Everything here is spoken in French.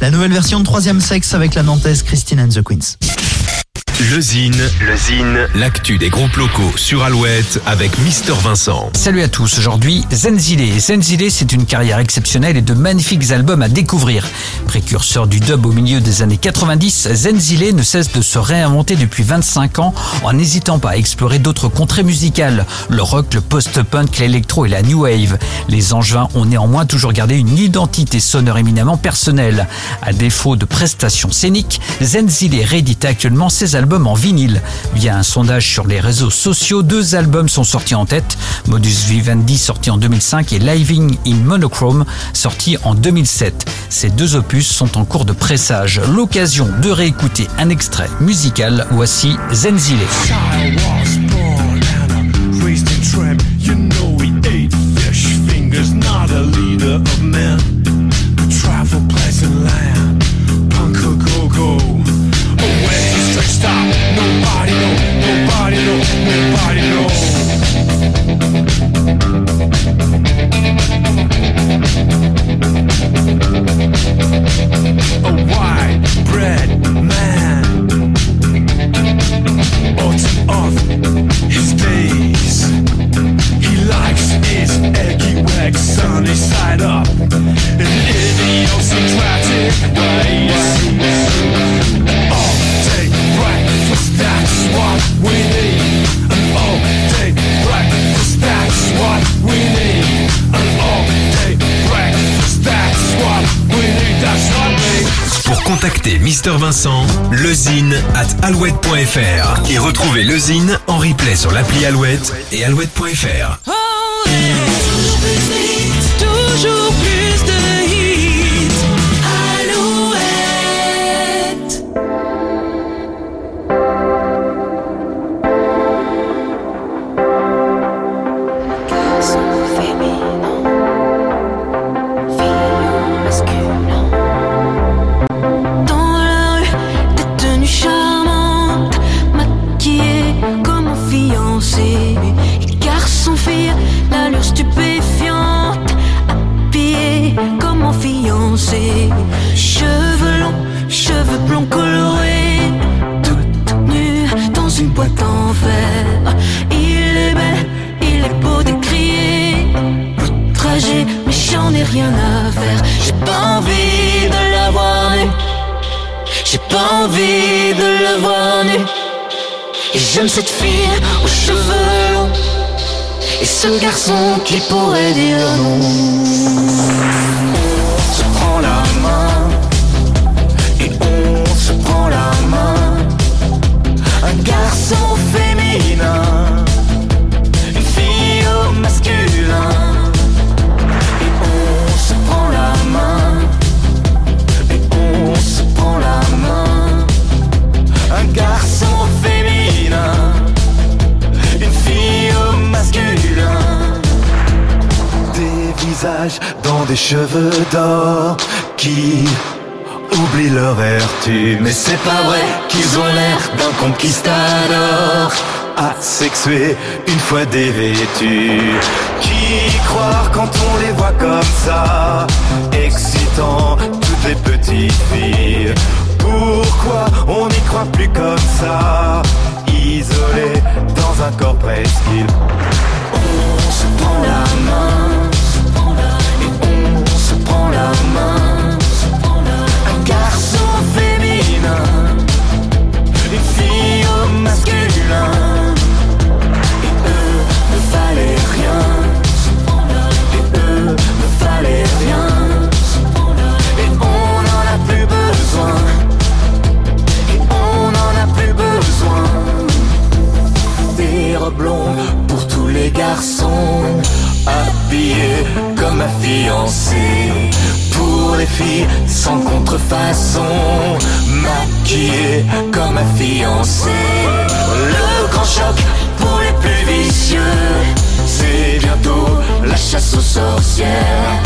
La nouvelle version de Troisième Sexe avec la Nantaise Christine and the Queens. Le Zine, le Zine, l'actu des groupes locaux sur Alouette avec Mister Vincent. Salut à tous, aujourd'hui Zenzile. Zenzile, c'est une carrière exceptionnelle et de magnifiques albums à découvrir. Précurseur du dub au milieu des années 90, Zenzile ne cesse de se réinventer depuis 25 ans en n'hésitant pas à explorer d'autres contrées musicales, le rock, le post-punk, l'électro et la new wave. Les Angevins ont néanmoins toujours gardé une identité sonore éminemment personnelle. À défaut de prestations scéniques, Zenzile réédite actuellement ses albums album en vinyle. Via un sondage sur les réseaux sociaux, deux albums sont sortis en tête. Modus Vivendi sorti en 2005 et Living in Monochrome sorti en 2007. Ces deux opus sont en cours de pressage. L'occasion de réécouter un extrait musical. Voici Zenzile. Vincent, lezine at alouette.fr et retrouvez lezine en replay sur l'appli Alouette et alouette.fr. Cheveux longs, cheveux blonds colorés Toute nue dans une boîte en verre. Il est bel, il est beau d'écrier. Outragé, mais j'en ai rien à faire. J'ai pas envie de la voir nue J'ai pas envie de la voir nue Et j'aime cette fille aux cheveux longs. Et ce garçon qui pourrait dire non dans des cheveux d'or qui oublient leur vertu. Mais c'est pas vrai qu'ils ont l'air d'un conquistador asexué une fois dévêtu. Qui croire quand on les voit comme ça, excitant toutes les petites filles? Pourquoi on n'y croit plus comme ça, isolé dans un corps presqu'île. On se prend la Pour les filles sans contrefaçon Maquillées comme un fiancé. Le grand choc pour les plus vicieux C'est bientôt la chasse aux sorcières